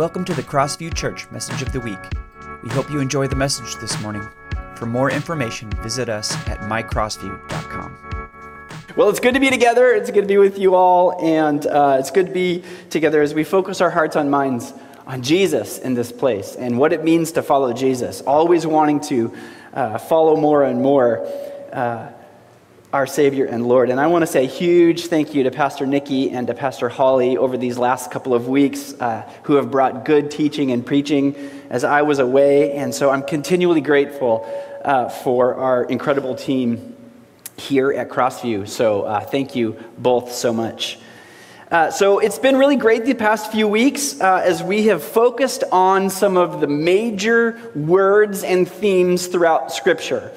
Welcome to the Crossview Church Message of the Week. We hope you enjoy the message this morning. For more information, visit us at mycrossview.com. Well, it's good to be together. It's good to be with you all, and uh, it's good to be together as we focus our hearts and minds on Jesus in this place and what it means to follow Jesus. Always wanting to uh, follow more and more. Uh, our Savior and Lord. And I want to say a huge thank you to Pastor Nikki and to Pastor Holly over these last couple of weeks uh, who have brought good teaching and preaching as I was away. And so I'm continually grateful uh, for our incredible team here at Crossview. So uh, thank you both so much. Uh, so it's been really great the past few weeks uh, as we have focused on some of the major words and themes throughout Scripture.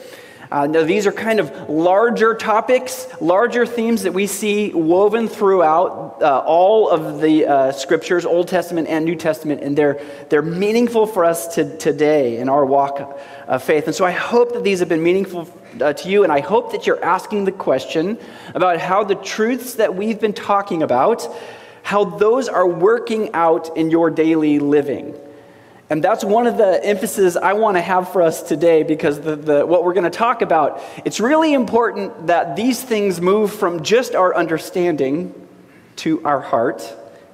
Uh, now, these are kind of larger topics, larger themes that we see woven throughout uh, all of the uh, scriptures, Old Testament and New Testament, and they're, they're meaningful for us to, today in our walk of faith. And so I hope that these have been meaningful uh, to you, and I hope that you're asking the question about how the truths that we've been talking about, how those are working out in your daily living. And that's one of the emphases I want to have for us today because the, the, what we're going to talk about, it's really important that these things move from just our understanding to our heart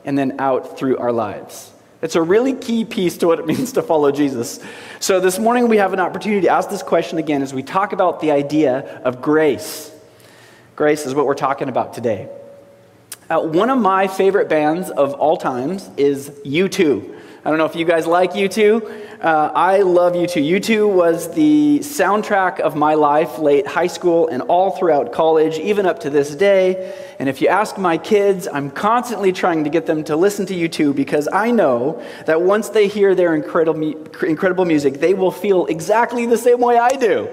and then out through our lives. It's a really key piece to what it means to follow Jesus. So this morning we have an opportunity to ask this question again as we talk about the idea of grace. Grace is what we're talking about today. Uh, one of my favorite bands of all times is U2. I don't know if you guys like U2. Uh, I love U2. U2 was the soundtrack of my life late high school and all throughout college, even up to this day. And if you ask my kids, I'm constantly trying to get them to listen to U2 because I know that once they hear their incredible, incredible music, they will feel exactly the same way I do.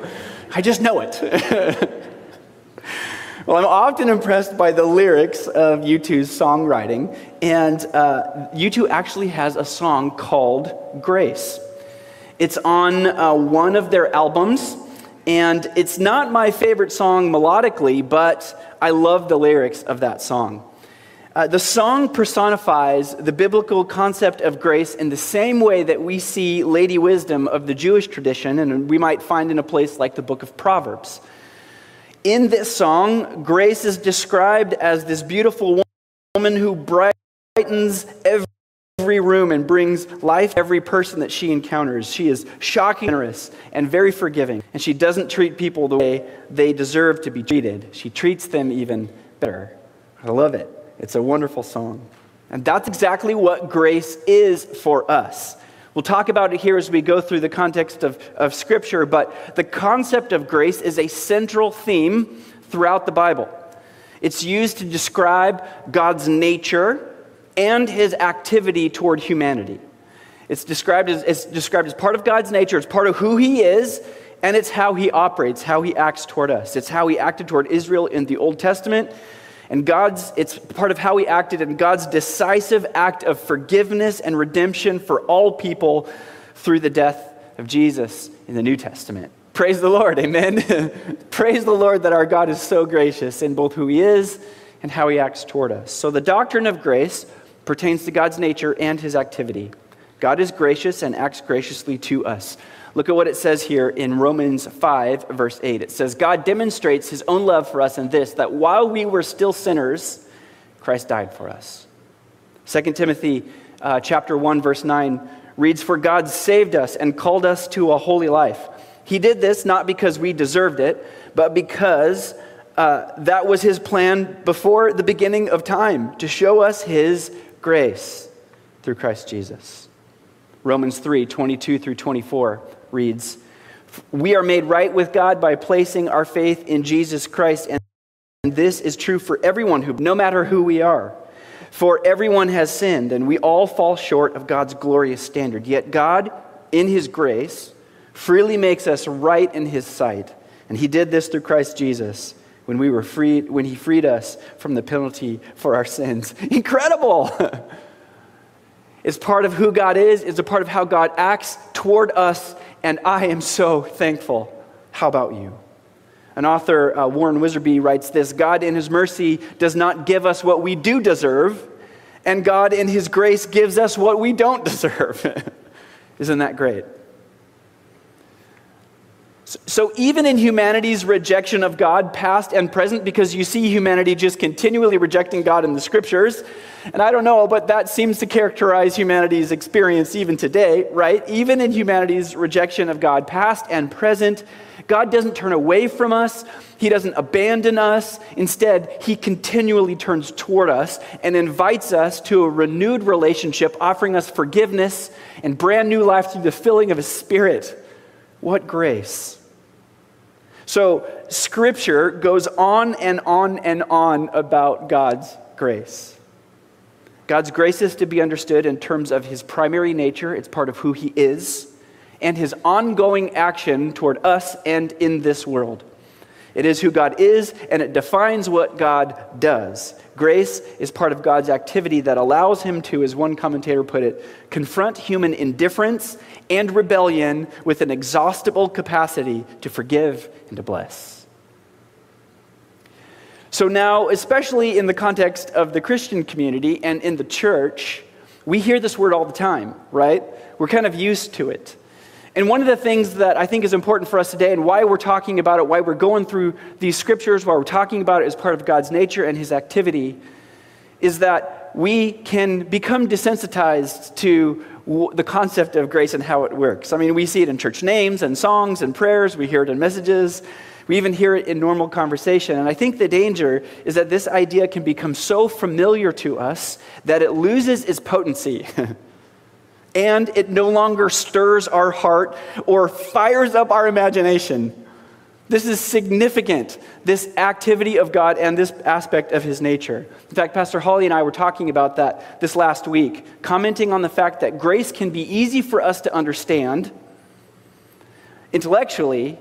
I just know it. Well, I'm often impressed by the lyrics of U2's songwriting, and uh, U2 actually has a song called Grace. It's on uh, one of their albums, and it's not my favorite song melodically, but I love the lyrics of that song. Uh, the song personifies the biblical concept of grace in the same way that we see Lady Wisdom of the Jewish tradition, and we might find in a place like the book of Proverbs. In this song, Grace is described as this beautiful woman who brightens every room and brings life to every person that she encounters. She is shocking, generous, and very forgiving. And she doesn't treat people the way they deserve to be treated. She treats them even better. I love it. It's a wonderful song. And that's exactly what grace is for us. We'll talk about it here as we go through the context of, of Scripture, but the concept of grace is a central theme throughout the Bible. It's used to describe God's nature and his activity toward humanity. It's described as, it's described as part of God's nature, it's part of who he is, and it's how he operates, how he acts toward us. It's how he acted toward Israel in the Old Testament, and God's, it's part of how he acted and God's decisive act of forgiveness and redemption for all people through the death of Jesus in the New Testament. Praise the Lord, amen. Praise the Lord that our God is so gracious in both who he is and how he acts toward us. So the doctrine of grace pertains to God's nature and his activity. God is gracious and acts graciously to us. Look at what it says here in Romans 5, verse 8. It says, God demonstrates his own love for us in this, that while we were still sinners, Christ died for us. 2 Timothy uh, chapter 1, verse 9 reads, For God saved us and called us to a holy life. He did this not because we deserved it, but because uh, that was his plan before the beginning of time, to show us his grace through Christ Jesus. Romans 3, 22 through 24 reads We are made right with God by placing our faith in Jesus Christ, and this is true for everyone who, no matter who we are. For everyone has sinned, and we all fall short of God's glorious standard. Yet God, in His grace, freely makes us right in His sight. And He did this through Christ Jesus when we were freed, when He freed us from the penalty for our sins. Incredible! it's part of who God is, it's a part of how God acts toward us and I am so thankful. How about you? An author, uh, Warren Wiersbe, writes this God, in his mercy, does not give us what we do deserve. And God, in His grace, gives us what we don't deserve. Isn't that great? So, even in humanity's rejection of God, past and present, because you see humanity just continually rejecting God in the scriptures, and I don't know, but that seems to characterize humanity's experience even today, right? Even in humanity's rejection of God, past and present, God doesn't turn away from us, He doesn't abandon us. Instead, He continually turns toward us and invites us to a renewed relationship, offering us forgiveness and brand new life through the filling of His Spirit. What grace! So, Scripture goes on and on and on about God's grace. God's grace is to be understood in terms of His primary nature, it's part of who He is, and His ongoing action toward us and in this world. It is who God is, and it defines what God does. Grace is part of God's activity that allows him to, as one commentator put it, confront human indifference and rebellion with an exhaustible capacity to forgive and to bless. So, now, especially in the context of the Christian community and in the church, we hear this word all the time, right? We're kind of used to it. And one of the things that I think is important for us today and why we're talking about it, why we're going through these scriptures, why we're talking about it as part of God's nature and his activity, is that we can become desensitized to the concept of grace and how it works. I mean, we see it in church names and songs and prayers, we hear it in messages, we even hear it in normal conversation. And I think the danger is that this idea can become so familiar to us that it loses its potency. and it no longer stirs our heart or fires up our imagination. This is significant, this activity of God and this aspect of his nature. In fact, Pastor Holly and I were talking about that this last week, commenting on the fact that grace can be easy for us to understand intellectually,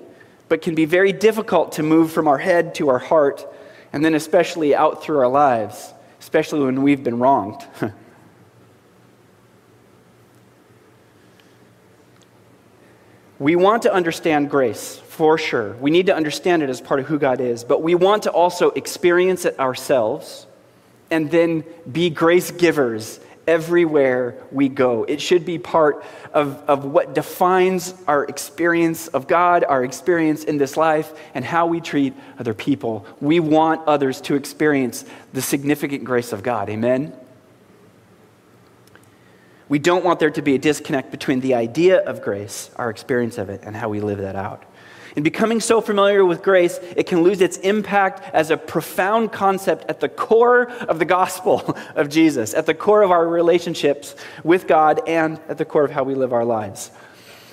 but can be very difficult to move from our head to our heart, and then especially out through our lives, especially when we've been wronged. We want to understand grace, for sure. We need to understand it as part of who God is, but we want to also experience it ourselves and then be grace givers everywhere we go. It should be part of, of what defines our experience of God, our experience in this life, and how we treat other people. We want others to experience the significant grace of God. Amen? We don't want there to be a disconnect between the idea of grace, our experience of it, and how we live that out. In becoming so familiar with grace, it can lose its impact as a profound concept at the core of the gospel of Jesus, at the core of our relationships with God, and at the core of how we live our lives.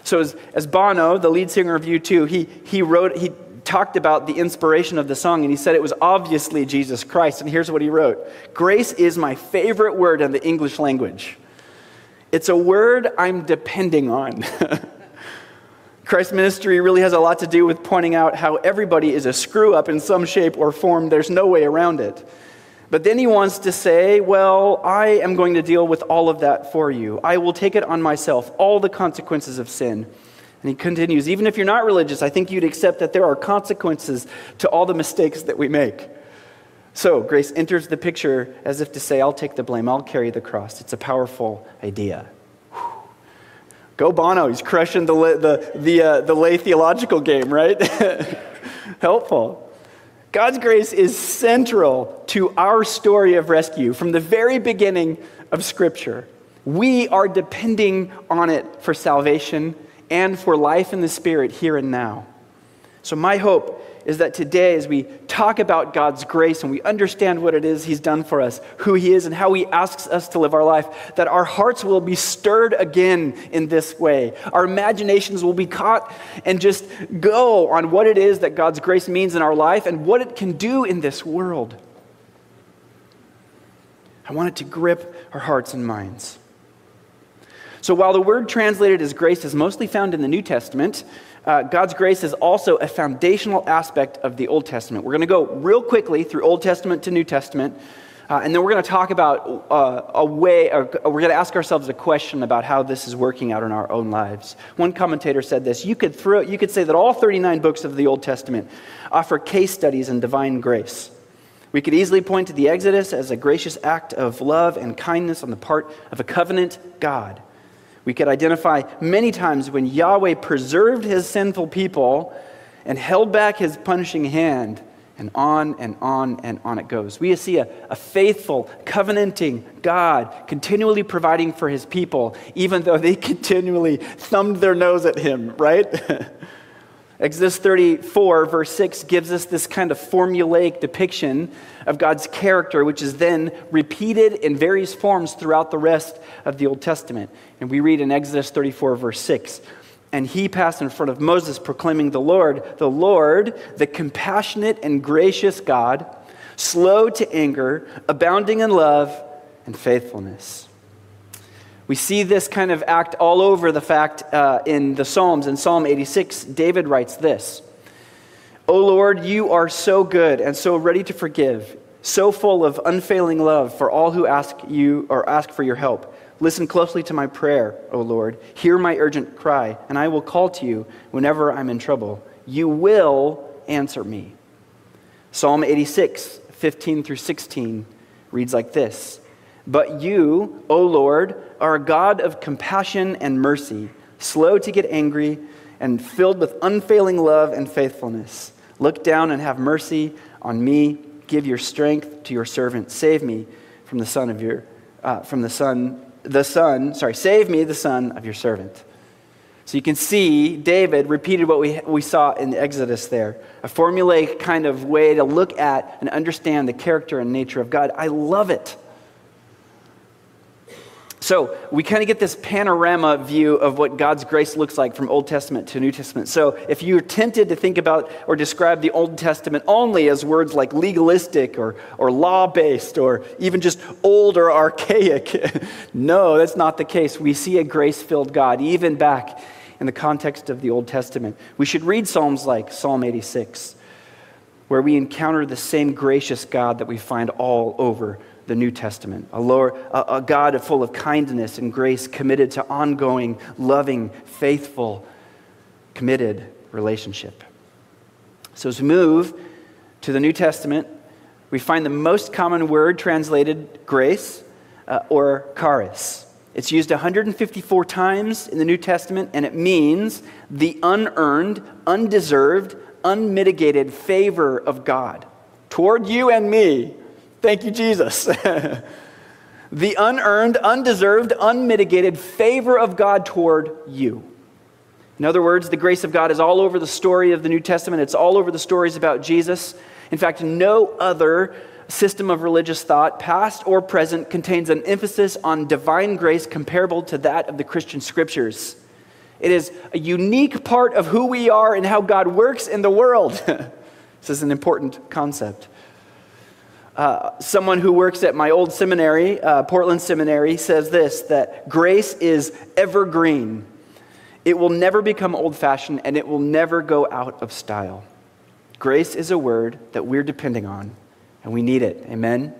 So, as, as Bono, the lead singer of U2, he, he wrote, he talked about the inspiration of the song, and he said it was obviously Jesus Christ. And here's what he wrote Grace is my favorite word in the English language. It's a word I'm depending on. Christ's ministry really has a lot to do with pointing out how everybody is a screw up in some shape or form. There's no way around it. But then he wants to say, Well, I am going to deal with all of that for you. I will take it on myself, all the consequences of sin. And he continues, Even if you're not religious, I think you'd accept that there are consequences to all the mistakes that we make. So, grace enters the picture as if to say, I'll take the blame, I'll carry the cross. It's a powerful idea. Go Bono, he's crushing the, the, the, uh, the lay theological game, right? Helpful. God's grace is central to our story of rescue from the very beginning of Scripture. We are depending on it for salvation and for life in the Spirit here and now. So, my hope is that today, as we talk about God's grace and we understand what it is He's done for us, who He is, and how He asks us to live our life, that our hearts will be stirred again in this way. Our imaginations will be caught and just go on what it is that God's grace means in our life and what it can do in this world. I want it to grip our hearts and minds. So, while the word translated as grace is mostly found in the New Testament, uh, God's grace is also a foundational aspect of the Old Testament. We're going to go real quickly through Old Testament to New Testament, uh, and then we're going to talk about uh, a way, we're going to ask ourselves a question about how this is working out in our own lives. One commentator said this you could, throw, you could say that all 39 books of the Old Testament offer case studies in divine grace. We could easily point to the Exodus as a gracious act of love and kindness on the part of a covenant God. We could identify many times when Yahweh preserved his sinful people and held back his punishing hand, and on and on and on it goes. We see a, a faithful, covenanting God continually providing for his people, even though they continually thumbed their nose at him, right? Exodus 34, verse 6, gives us this kind of formulaic depiction of God's character, which is then repeated in various forms throughout the rest of the Old Testament. And we read in Exodus 34, verse 6 And he passed in front of Moses, proclaiming, The Lord, the Lord, the compassionate and gracious God, slow to anger, abounding in love and faithfulness we see this kind of act all over the fact uh, in the Psalms. In Psalm 86, David writes this O Lord, you are so good and so ready to forgive, so full of unfailing love for all who ask you or ask for your help. Listen closely to my prayer, O Lord. Hear my urgent cry, and I will call to you whenever I'm in trouble. You will answer me. Psalm 86, 15 through 16 reads like this But you, O Lord, are a God of compassion and mercy, slow to get angry, and filled with unfailing love and faithfulness. Look down and have mercy on me. Give your strength to your servant. Save me from the son of your, uh, from the son, the son. Sorry, save me, the son of your servant. So you can see David repeated what we, we saw in the Exodus there a formulaic kind of way to look at and understand the character and nature of God. I love it. So we kind of get this panorama view of what God's grace looks like from Old Testament to New Testament. So if you're tempted to think about or describe the Old Testament only as words like legalistic or, or law based or even just old or archaic, no, that's not the case. We see a grace filled God even back in the context of the Old Testament. We should read Psalms like Psalm 86, where we encounter the same gracious God that we find all over the New Testament, a, Lord, a, a God full of kindness and grace, committed to ongoing, loving, faithful, committed relationship. So as we move to the New Testament, we find the most common word translated grace uh, or charis. It's used 154 times in the New Testament, and it means the unearned, undeserved, unmitigated favor of God toward you and me Thank you, Jesus. the unearned, undeserved, unmitigated favor of God toward you. In other words, the grace of God is all over the story of the New Testament, it's all over the stories about Jesus. In fact, no other system of religious thought, past or present, contains an emphasis on divine grace comparable to that of the Christian scriptures. It is a unique part of who we are and how God works in the world. this is an important concept. Uh, someone who works at my old seminary, uh, Portland Seminary, says this that grace is evergreen. It will never become old fashioned and it will never go out of style. Grace is a word that we're depending on and we need it. Amen?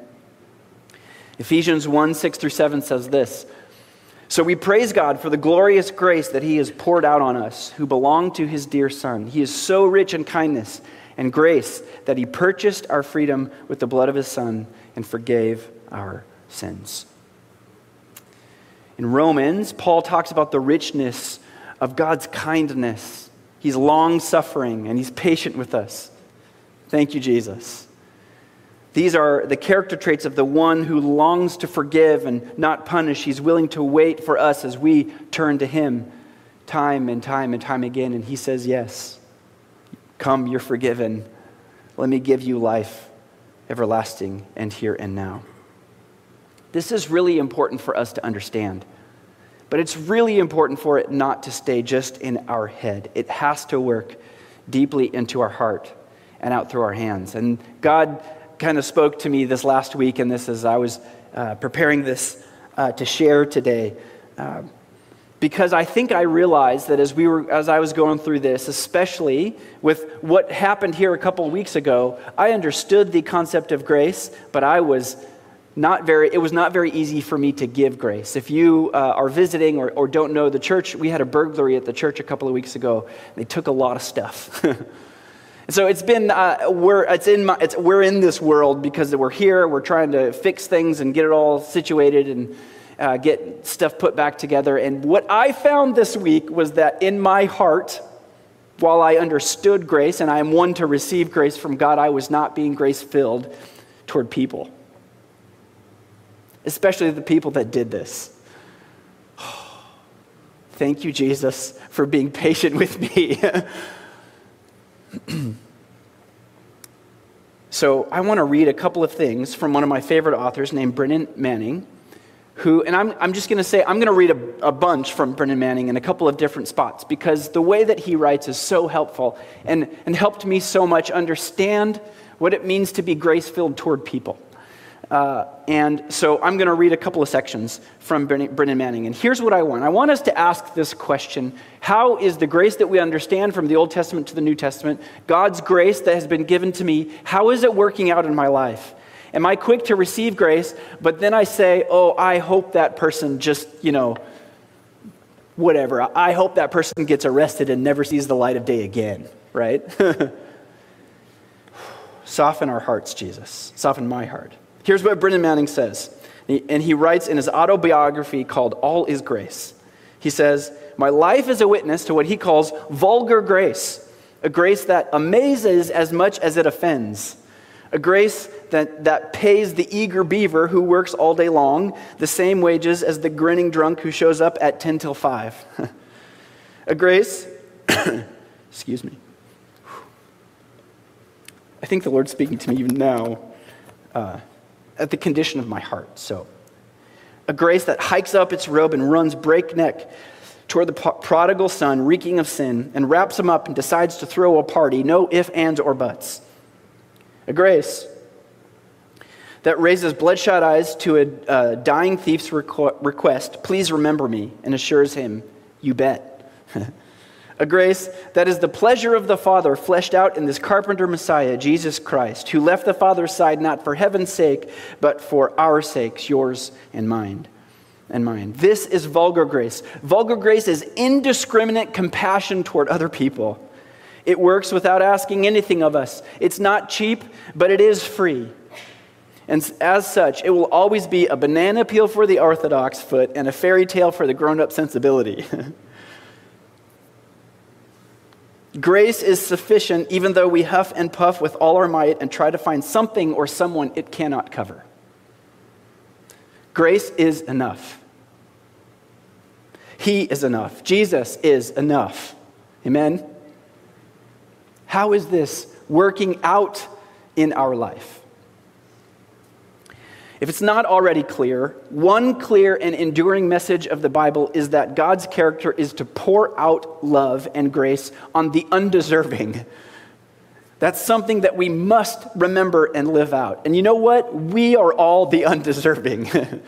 Ephesians 1 6 through 7 says this. So we praise God for the glorious grace that He has poured out on us who belong to His dear Son. He is so rich in kindness and grace that he purchased our freedom with the blood of his son and forgave our sins. In Romans, Paul talks about the richness of God's kindness. He's long suffering and he's patient with us. Thank you, Jesus. These are the character traits of the one who longs to forgive and not punish. He's willing to wait for us as we turn to him time and time and time again, and he says yes. Come, you're forgiven. Let me give you life everlasting and here and now. This is really important for us to understand. But it's really important for it not to stay just in our head. It has to work deeply into our heart and out through our hands. And God kind of spoke to me this last week, and this as I was uh, preparing this uh, to share today. Uh, because I think I realized that as we were as I was going through this, especially with what happened here a couple of weeks ago, I understood the concept of grace, but I was not very it was not very easy for me to give grace. If you uh, are visiting or, or don't know the church, we had a burglary at the church a couple of weeks ago. They took a lot of stuff. So it's been, uh, we're, it's in my, it's, we're in this world because we're here, we're trying to fix things and get it all situated and uh, get stuff put back together. And what I found this week was that in my heart, while I understood grace and I am one to receive grace from God, I was not being grace filled toward people, especially the people that did this. Thank you, Jesus, for being patient with me. so, I want to read a couple of things from one of my favorite authors named Brennan Manning, who, and I'm, I'm just going to say, I'm going to read a, a bunch from Brennan Manning in a couple of different spots because the way that he writes is so helpful and, and helped me so much understand what it means to be grace filled toward people. Uh, and so I'm going to read a couple of sections from Brennan Manning. And here's what I want I want us to ask this question How is the grace that we understand from the Old Testament to the New Testament, God's grace that has been given to me, how is it working out in my life? Am I quick to receive grace, but then I say, oh, I hope that person just, you know, whatever. I hope that person gets arrested and never sees the light of day again, right? Soften our hearts, Jesus. Soften my heart. Here's what Brennan Manning says, and he writes in his autobiography called All Is Grace. He says, My life is a witness to what he calls vulgar grace, a grace that amazes as much as it offends, a grace that, that pays the eager beaver who works all day long the same wages as the grinning drunk who shows up at 10 till 5. a grace, excuse me. I think the Lord's speaking to me even now. Uh, at the condition of my heart. So, a grace that hikes up its robe and runs breakneck toward the prodigal son, reeking of sin, and wraps him up and decides to throw a party, no ifs, ands, or buts. A grace that raises bloodshot eyes to a uh, dying thief's request, please remember me, and assures him, you bet. a grace that is the pleasure of the Father fleshed out in this carpenter Messiah, Jesus Christ, who left the Father's side not for heaven's sake, but for our sakes, yours and mine. And mine. This is vulgar grace. Vulgar grace is indiscriminate compassion toward other people. It works without asking anything of us. It's not cheap, but it is free. And as such, it will always be a banana peel for the orthodox foot and a fairy tale for the grown up sensibility. Grace is sufficient even though we huff and puff with all our might and try to find something or someone it cannot cover. Grace is enough. He is enough. Jesus is enough. Amen? How is this working out in our life? If it's not already clear, one clear and enduring message of the Bible is that God's character is to pour out love and grace on the undeserving. That's something that we must remember and live out. And you know what? We are all the undeserving.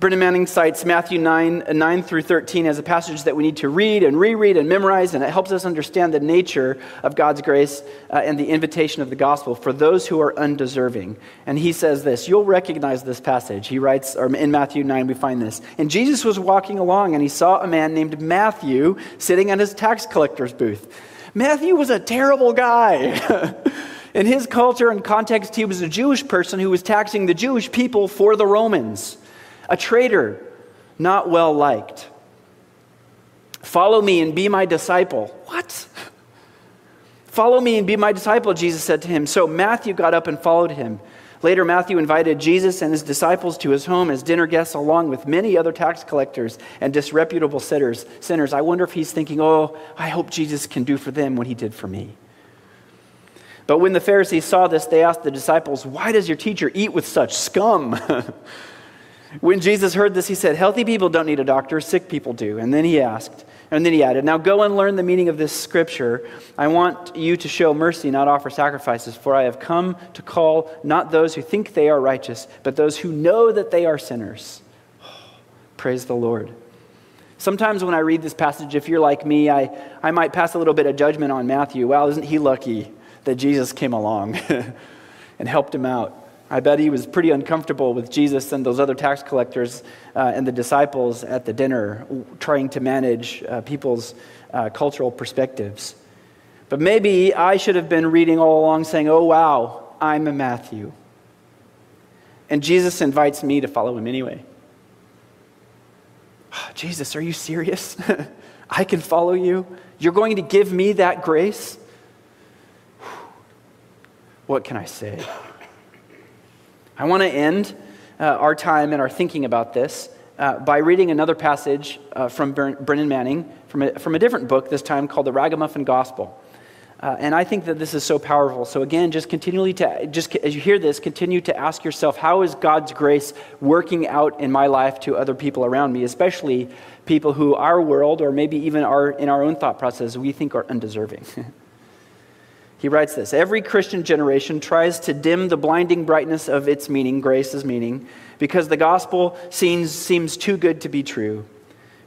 Brennan Manning cites Matthew 9, uh, 9 through 13 as a passage that we need to read and reread and memorize, and it helps us understand the nature of God's grace uh, and the invitation of the gospel for those who are undeserving. And he says this You'll recognize this passage. He writes, or in Matthew 9, we find this. And Jesus was walking along, and he saw a man named Matthew sitting at his tax collector's booth. Matthew was a terrible guy. in his culture and context, he was a Jewish person who was taxing the Jewish people for the Romans a traitor, not well liked. Follow me and be my disciple. What? Follow me and be my disciple, Jesus said to him. So Matthew got up and followed him. Later, Matthew invited Jesus and his disciples to his home as dinner guests, along with many other tax collectors and disreputable sinners. sinners. I wonder if he's thinking, oh, I hope Jesus can do for them what he did for me. But when the Pharisees saw this, they asked the disciples, Why does your teacher eat with such scum? When Jesus heard this, he said, Healthy people don't need a doctor, sick people do. And then he asked, and then he added, Now go and learn the meaning of this scripture. I want you to show mercy, not offer sacrifices, for I have come to call not those who think they are righteous, but those who know that they are sinners. praise the Lord. Sometimes when I read this passage, if you're like me, I, I might pass a little bit of judgment on Matthew. Well, isn't he lucky that Jesus came along and helped him out? I bet he was pretty uncomfortable with Jesus and those other tax collectors uh, and the disciples at the dinner, trying to manage uh, people's uh, cultural perspectives. But maybe I should have been reading all along saying, oh, wow, I'm a Matthew. And Jesus invites me to follow him anyway. Jesus, are you serious? I can follow you? You're going to give me that grace? What can I say? I want to end uh, our time and our thinking about this uh, by reading another passage uh, from Brennan Manning from a, from a different book, this time called The Ragamuffin Gospel. Uh, and I think that this is so powerful. So again, just continually to just as you hear this, continue to ask yourself, how is God's grace working out in my life to other people around me, especially people who our world or maybe even our in our own thought process we think are undeserving. he writes this, every Christian generation tries to dim the blinding brightness of its meaning, grace's meaning, because the gospel seems seems too good to be true.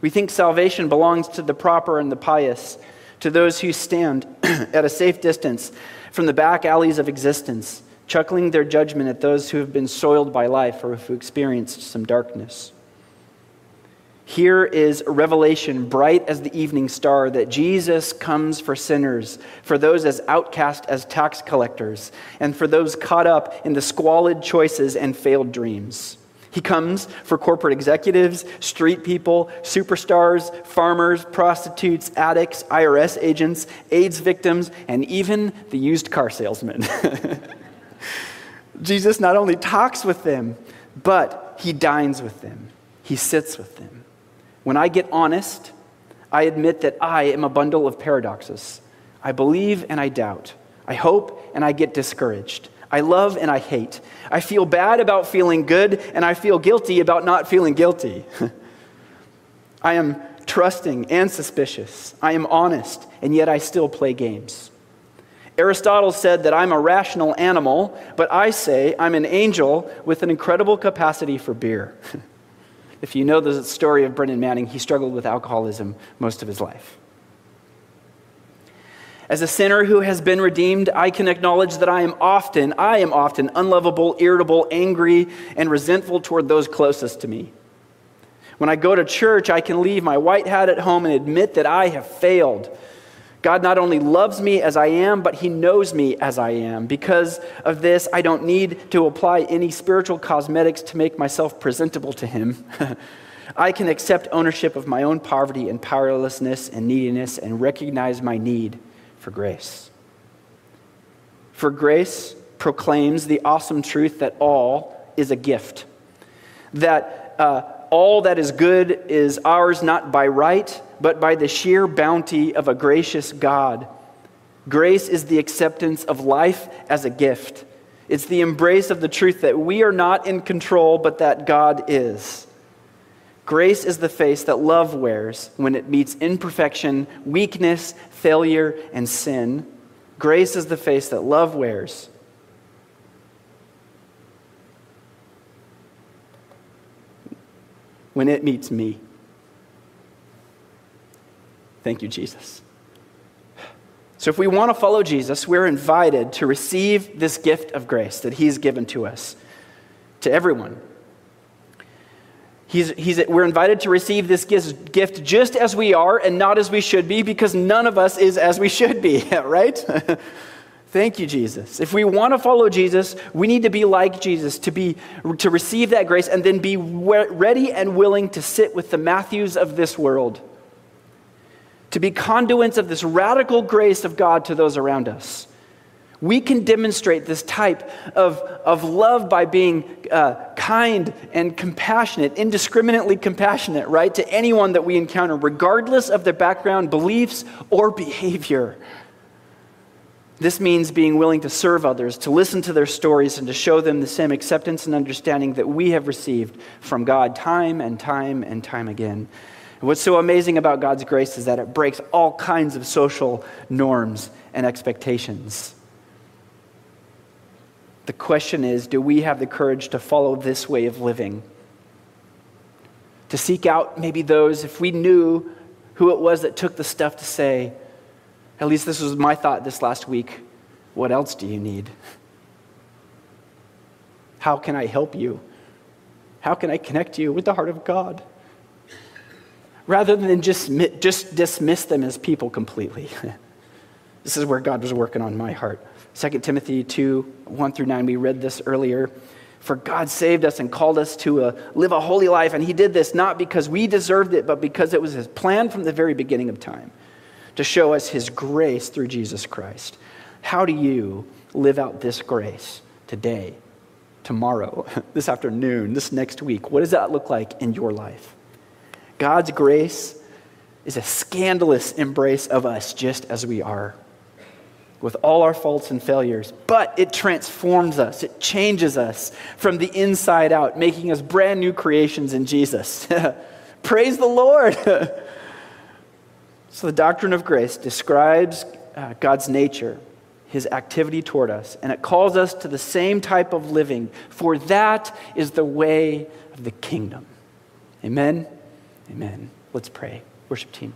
We think salvation belongs to the proper and the pious to those who stand at a safe distance from the back alleys of existence, chuckling their judgment at those who have been soiled by life or who experienced some darkness. Here is a revelation bright as the evening star that Jesus comes for sinners, for those as outcast as tax collectors, and for those caught up in the squalid choices and failed dreams. He comes for corporate executives, street people, superstars, farmers, prostitutes, addicts, IRS agents, AIDS victims, and even the used car salesman. Jesus not only talks with them, but he dines with them, he sits with them. When I get honest, I admit that I am a bundle of paradoxes. I believe and I doubt. I hope and I get discouraged. I love and I hate. I feel bad about feeling good, and I feel guilty about not feeling guilty. I am trusting and suspicious. I am honest, and yet I still play games. Aristotle said that I'm a rational animal, but I say I'm an angel with an incredible capacity for beer. if you know the story of Brennan Manning, he struggled with alcoholism most of his life. As a sinner who has been redeemed, I can acknowledge that I am often, I am often unlovable, irritable, angry, and resentful toward those closest to me. When I go to church, I can leave my white hat at home and admit that I have failed. God not only loves me as I am, but He knows me as I am. Because of this, I don't need to apply any spiritual cosmetics to make myself presentable to Him. I can accept ownership of my own poverty and powerlessness and neediness and recognize my need for grace. For grace proclaims the awesome truth that all is a gift, that uh, all that is good is ours not by right, but by the sheer bounty of a gracious God. Grace is the acceptance of life as a gift. It's the embrace of the truth that we are not in control, but that God is. Grace is the face that love wears when it meets imperfection, weakness, failure, and sin. Grace is the face that love wears. When it meets me. Thank you, Jesus. So, if we want to follow Jesus, we're invited to receive this gift of grace that He's given to us, to everyone, He's, he's, we're invited to receive this gift just as we are and not as we should be because none of us is as we should be, right? Thank you, Jesus. If we want to follow Jesus, we need to be like Jesus, to, be, to receive that grace and then be ready and willing to sit with the Matthews of this world, to be conduits of this radical grace of God to those around us we can demonstrate this type of, of love by being uh, kind and compassionate, indiscriminately compassionate, right, to anyone that we encounter, regardless of their background, beliefs, or behavior. This means being willing to serve others, to listen to their stories, and to show them the same acceptance and understanding that we have received from God time and time and time again. And what's so amazing about God's grace is that it breaks all kinds of social norms and expectations. The question is do we have the courage to follow this way of living? To seek out maybe those, if we knew who it was that took the stuff to say, at least this was my thought this last week, what else do you need? How can I help you? How can I connect you with the heart of God? Rather than just, just dismiss them as people completely. This is where God was working on my heart. 2 Timothy 2 1 through 9, we read this earlier. For God saved us and called us to a, live a holy life, and He did this not because we deserved it, but because it was His plan from the very beginning of time to show us His grace through Jesus Christ. How do you live out this grace today, tomorrow, this afternoon, this next week? What does that look like in your life? God's grace is a scandalous embrace of us just as we are with all our faults and failures, but it transforms us. It changes us from the inside out, making us brand new creations in Jesus. Praise the Lord. so, the doctrine of grace describes uh, God's nature, his activity toward us, and it calls us to the same type of living, for that is the way of the kingdom. Amen. Amen. Let's pray. Worship team.